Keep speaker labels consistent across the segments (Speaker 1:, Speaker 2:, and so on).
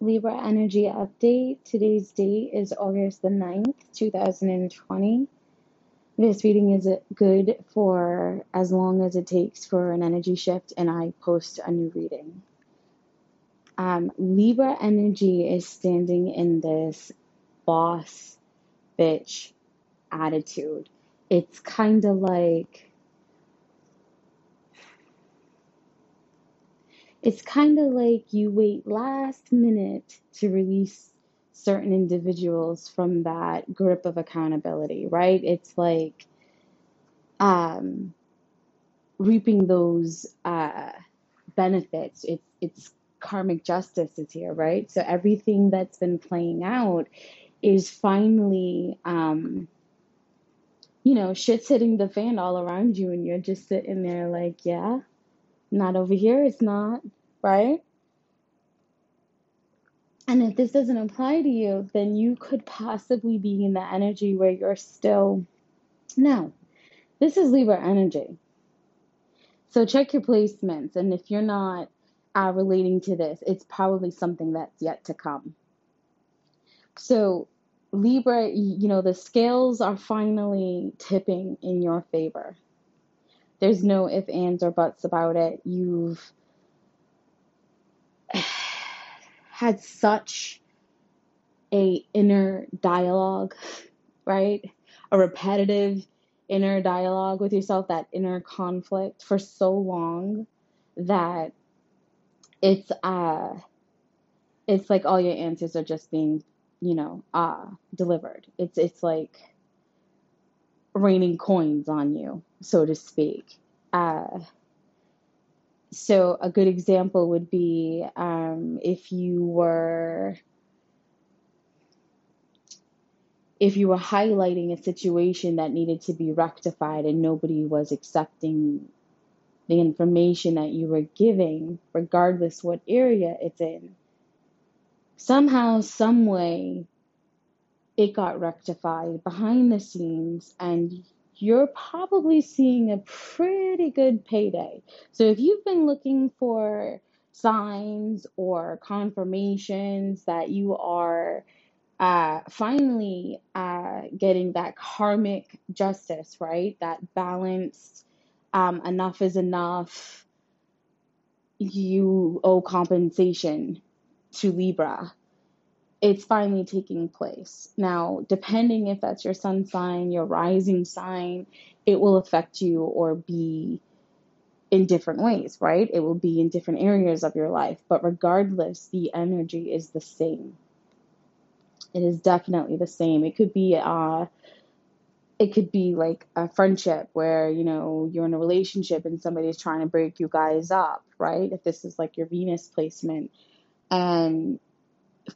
Speaker 1: Libra energy update. Today's date is August the ninth, 2020. This reading is good for as long as it takes for an energy shift and I post a new reading. Um, Libra energy is standing in this boss bitch attitude. It's kind of like It's kind of like you wait last minute to release certain individuals from that grip of accountability, right? It's like um, reaping those uh, benefits. It's it's karmic justice is here, right? So everything that's been playing out is finally, um, you know, shit's hitting the fan all around you, and you're just sitting there like, yeah, not over here, it's not, right? And if this doesn't apply to you, then you could possibly be in the energy where you're still, no, this is Libra energy. So check your placements. And if you're not uh, relating to this, it's probably something that's yet to come. So, Libra, you know, the scales are finally tipping in your favor. There's no if, ands, or buts about it. You've had such a inner dialogue, right? A repetitive inner dialogue with yourself, that inner conflict for so long that it's uh it's like all your answers are just being, you know, uh delivered. It's it's like raining coins on you, so to speak. Uh so a good example would be um, if you were if you were highlighting a situation that needed to be rectified and nobody was accepting the information that you were giving regardless what area it's in somehow some way it got rectified behind the scenes and you're probably seeing a pretty good payday. So if you've been looking for signs or confirmations that you are uh, finally uh, getting that karmic justice, right? That balanced, um, enough is enough, you owe compensation to Libra it's finally taking place. Now, depending if that's your sun sign, your rising sign, it will affect you or be in different ways, right? It will be in different areas of your life, but regardless, the energy is the same. It is definitely the same. It could be uh it could be like a friendship where, you know, you're in a relationship and somebody's trying to break you guys up, right? If this is like your Venus placement and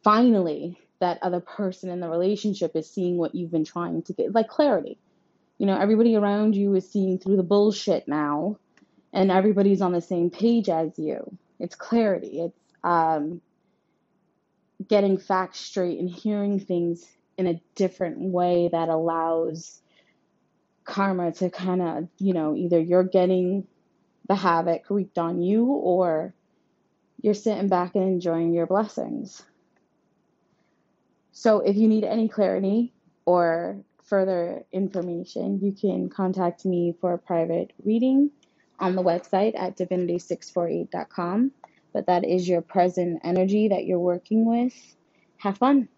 Speaker 1: finally that other person in the relationship is seeing what you've been trying to get like clarity. You know everybody around you is seeing through the bullshit now and everybody's on the same page as you. It's clarity. It's um, getting facts straight and hearing things in a different way that allows karma to kind of you know either you're getting the havoc wreaked on you or you're sitting back and enjoying your blessings so if you need any clarity or further information, you can contact me for a private reading on the website at divinity648.com. But that is your present energy that you're working with. Have fun.